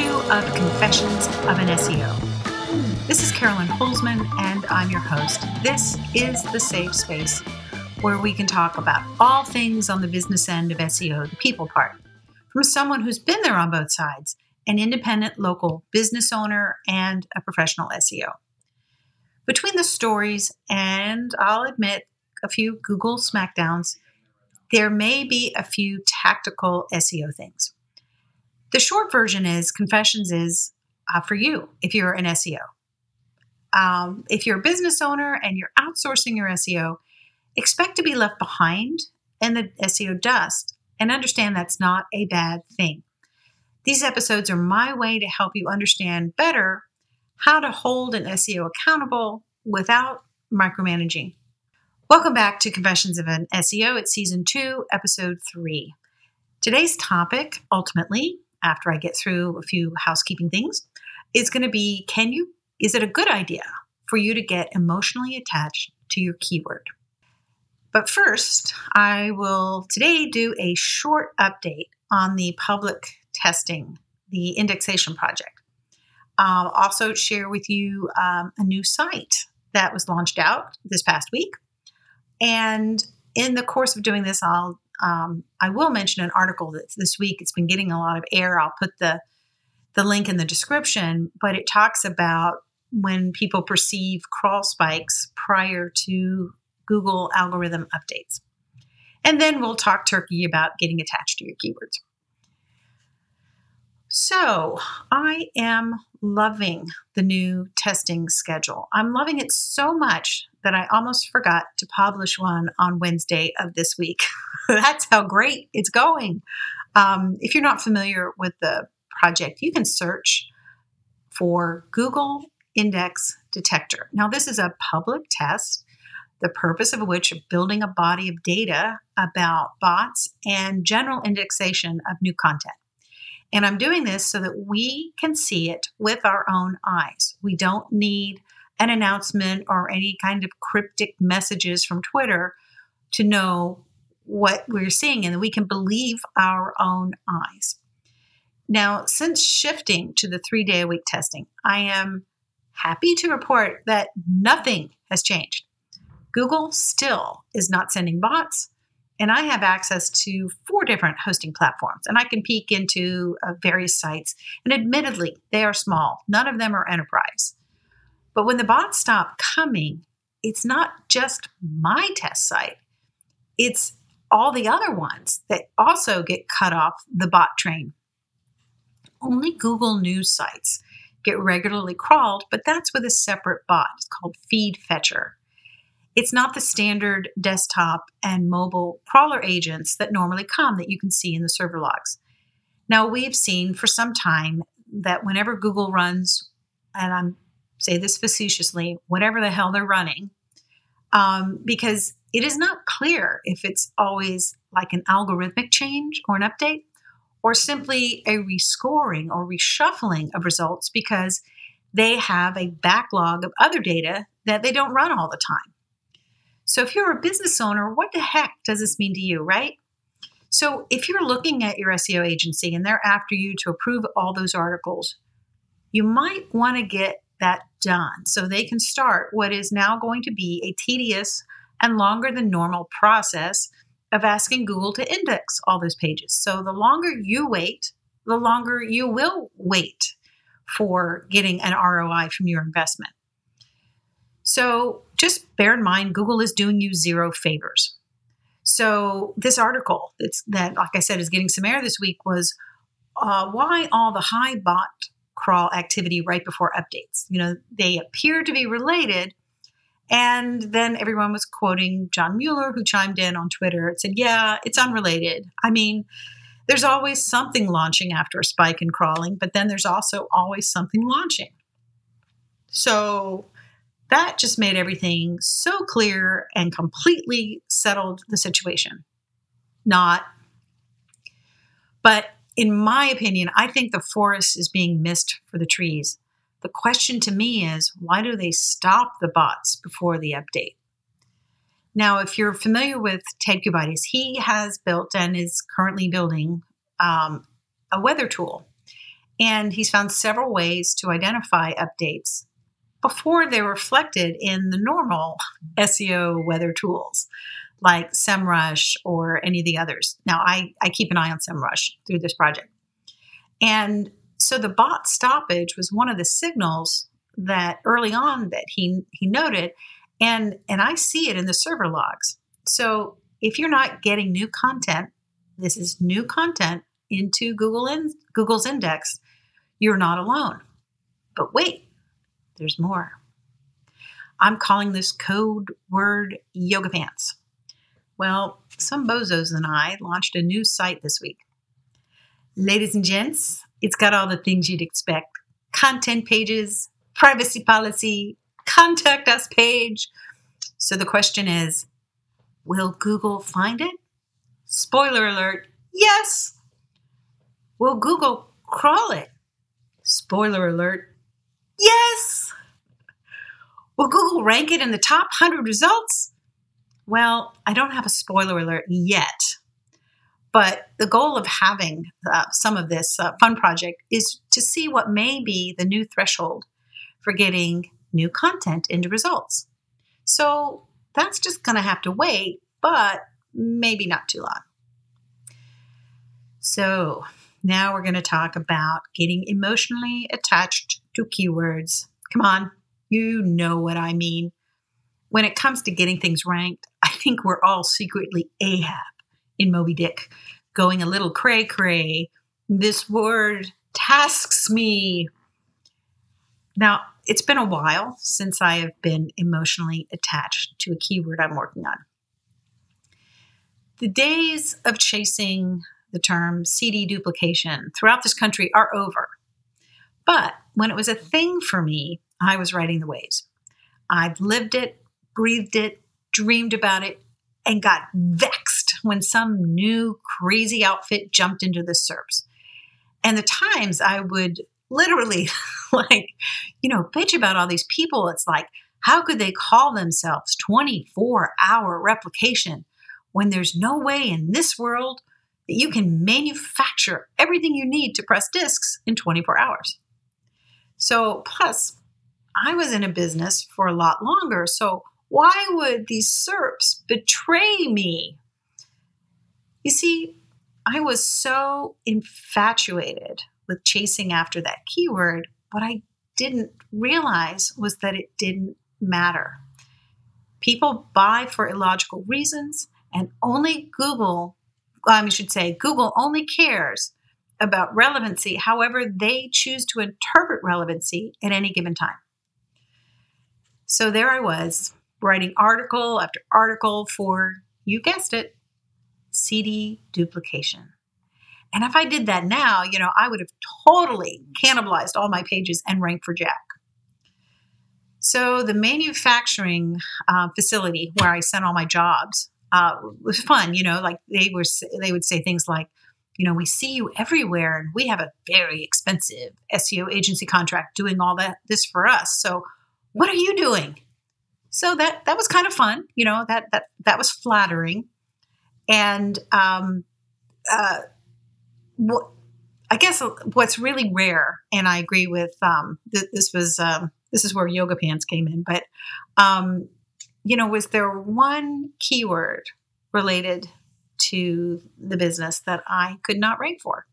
two of Confessions of an SEO. This is Carolyn Holzman, and I'm your host. This is the safe space where we can talk about all things on the business end of SEO, the people part, from someone who's been there on both sides an independent local business owner and a professional SEO. Between the stories and I'll admit a few Google smackdowns, there may be a few tactical SEO things. The short version is Confessions is uh, for you if you're an SEO. Um, if you're a business owner and you're outsourcing your SEO, expect to be left behind in the SEO dust and understand that's not a bad thing. These episodes are my way to help you understand better how to hold an SEO accountable without micromanaging. Welcome back to Confessions of an SEO. It's season two, episode three. Today's topic, ultimately, after I get through a few housekeeping things, is going to be can you, is it a good idea for you to get emotionally attached to your keyword? But first, I will today do a short update on the public testing, the indexation project. I'll also share with you um, a new site that was launched out this past week. And in the course of doing this, I'll um, I will mention an article that's this week. It's been getting a lot of air. I'll put the the link in the description, but it talks about when people perceive crawl spikes prior to Google algorithm updates. And then we'll talk turkey about getting attached to your keywords. So, I am loving the new testing schedule. I'm loving it so much that I almost forgot to publish one on Wednesday of this week. That's how great it's going. Um, if you're not familiar with the project, you can search for Google Index Detector. Now, this is a public test, the purpose of which is building a body of data about bots and general indexation of new content. And I'm doing this so that we can see it with our own eyes. We don't need an announcement or any kind of cryptic messages from Twitter to know what we're seeing and we can believe our own eyes. Now, since shifting to the three day a week testing, I am happy to report that nothing has changed. Google still is not sending bots, and I have access to four different hosting platforms, and I can peek into uh, various sites. And admittedly, they are small, none of them are enterprise. But when the bots stop coming, it's not just my test site, it's all the other ones that also get cut off the bot train. Only Google News sites get regularly crawled, but that's with a separate bot. It's called Feed Fetcher. It's not the standard desktop and mobile crawler agents that normally come that you can see in the server logs. Now, we've seen for some time that whenever Google runs, and I'm say this facetiously, whatever the hell they're running, um, because it is not clear if it's always like an algorithmic change or an update or simply a rescoring or reshuffling of results because they have a backlog of other data that they don't run all the time. So, if you're a business owner, what the heck does this mean to you, right? So, if you're looking at your SEO agency and they're after you to approve all those articles, you might want to get that done so they can start what is now going to be a tedious and longer than normal process of asking Google to index all those pages. So the longer you wait, the longer you will wait for getting an ROI from your investment. So just bear in mind, Google is doing you zero favors. So this article that's, that, like I said, is getting some air this week was uh, why all the high bot crawl activity right before updates. You know, they appear to be related. And then everyone was quoting John Mueller, who chimed in on Twitter and said, Yeah, it's unrelated. I mean, there's always something launching after a spike in crawling, but then there's also always something launching. So that just made everything so clear and completely settled the situation. Not. But in my opinion, I think the forest is being missed for the trees. The question to me is why do they stop the bots before the update? Now, if you're familiar with Ted Kubaitis, he has built and is currently building um, a weather tool. And he's found several ways to identify updates before they're reflected in the normal SEO weather tools like SEMrush or any of the others. Now, I, I keep an eye on SEMrush through this project. And so the bot stoppage was one of the signals that early on that he, he noted. And, and I see it in the server logs. So if you're not getting new content, this is new content into Google in, Google's index, you're not alone. But wait, there's more. I'm calling this code word yoga pants. Well, some bozos and I launched a new site this week. Ladies and gents, it's got all the things you'd expect content pages, privacy policy, contact us page. So the question is will Google find it? Spoiler alert yes. Will Google crawl it? Spoiler alert yes. Will Google rank it in the top 100 results? Well, I don't have a spoiler alert yet. But the goal of having uh, some of this uh, fun project is to see what may be the new threshold for getting new content into results. So that's just going to have to wait, but maybe not too long. So now we're going to talk about getting emotionally attached to keywords. Come on, you know what I mean. When it comes to getting things ranked, I think we're all secretly Ahab in Moby Dick, going a little cray cray. This word tasks me. Now, it's been a while since I have been emotionally attached to a keyword I'm working on. The days of chasing the term CD duplication throughout this country are over. But when it was a thing for me, I was writing the waves. I've lived it, breathed it, dreamed about it, and got vexed when some new crazy outfit jumped into the SERPs. And the times I would literally, like, you know, bitch about all these people. It's like, how could they call themselves 24 hour replication when there's no way in this world that you can manufacture everything you need to press discs in 24 hours? So, plus, I was in a business for a lot longer. So, why would these SERPs betray me? You see, I was so infatuated with chasing after that keyword. What I didn't realize was that it didn't matter. People buy for illogical reasons, and only Google, I should say, Google only cares about relevancy however they choose to interpret relevancy at any given time. So there I was, writing article after article for, you guessed it, CD duplication. And if I did that now, you know, I would have totally cannibalized all my pages and ranked for Jack. So the manufacturing uh, facility where I sent all my jobs uh, was fun. You know, like they were, they would say things like, you know, we see you everywhere, and we have a very expensive SEO agency contract doing all that this for us. So, what are you doing? So that that was kind of fun. You know, that that that was flattering, and um, uh, what I guess what's really rare, and I agree with um, th- this was um, this is where yoga pants came in, but um, you know, was there one keyword related to the business that I could not rank for?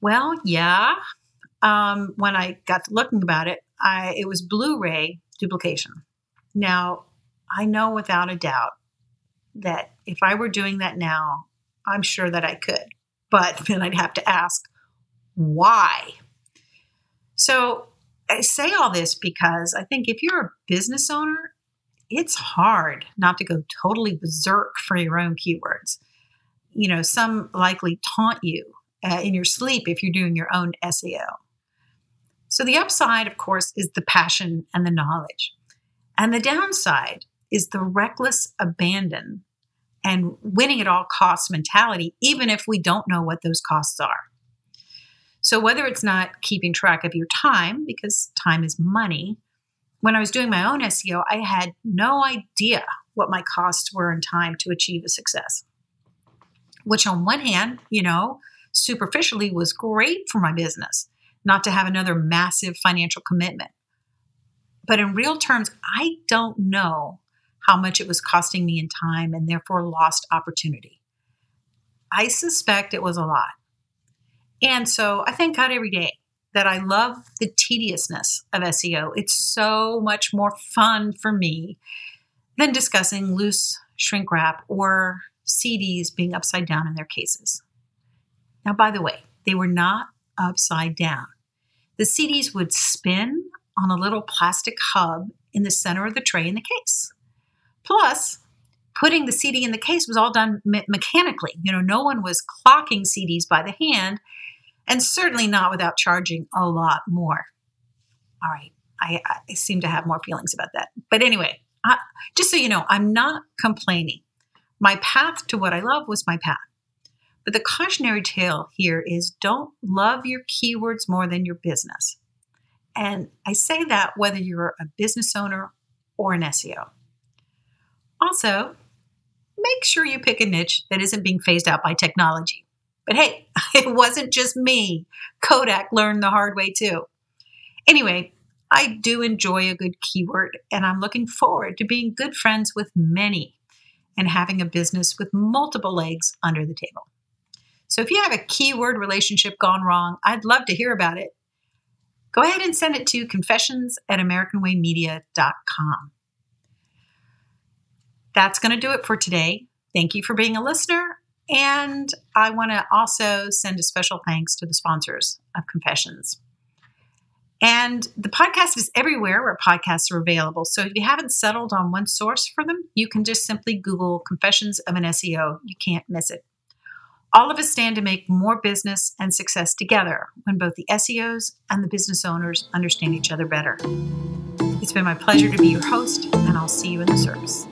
Well, yeah. Um, when I got to looking about it, I it was Blu-ray duplication. Now, I know without a doubt that if I were doing that now, I'm sure that I could. But then I'd have to ask, why? So I say all this because I think if you're a business owner, it's hard not to go totally berserk for your own keywords. You know, some likely taunt you uh, in your sleep if you're doing your own SEO. So the upside, of course, is the passion and the knowledge. And the downside is the reckless abandon and winning at all costs mentality, even if we don't know what those costs are. So, whether it's not keeping track of your time, because time is money, when I was doing my own SEO, I had no idea what my costs were in time to achieve a success. Which, on one hand, you know, superficially was great for my business, not to have another massive financial commitment. But in real terms, I don't know how much it was costing me in time and therefore lost opportunity. I suspect it was a lot. And so I thank God every day that I love the tediousness of SEO. It's so much more fun for me than discussing loose shrink wrap or CDs being upside down in their cases. Now, by the way, they were not upside down. The CDs would spin on a little plastic hub in the center of the tray in the case. Plus, putting the CD in the case was all done me- mechanically. You know, no one was clocking CDs by the hand, and certainly not without charging a lot more. All right, I, I seem to have more feelings about that. But anyway, I, just so you know, I'm not complaining. My path to what I love was my path. But the cautionary tale here is don't love your keywords more than your business. And I say that whether you're a business owner or an SEO. Also, make sure you pick a niche that isn't being phased out by technology. But hey, it wasn't just me. Kodak learned the hard way too. Anyway, I do enjoy a good keyword, and I'm looking forward to being good friends with many and having a business with multiple legs under the table. So if you have a keyword relationship gone wrong, I'd love to hear about it. Go ahead and send it to confessions at AmericanWayMedia.com. That's going to do it for today. Thank you for being a listener. And I want to also send a special thanks to the sponsors of Confessions. And the podcast is everywhere where podcasts are available. So if you haven't settled on one source for them, you can just simply Google Confessions of an SEO. You can't miss it. All of us stand to make more business and success together when both the SEOs and the business owners understand each other better. It's been my pleasure to be your host, and I'll see you in the service.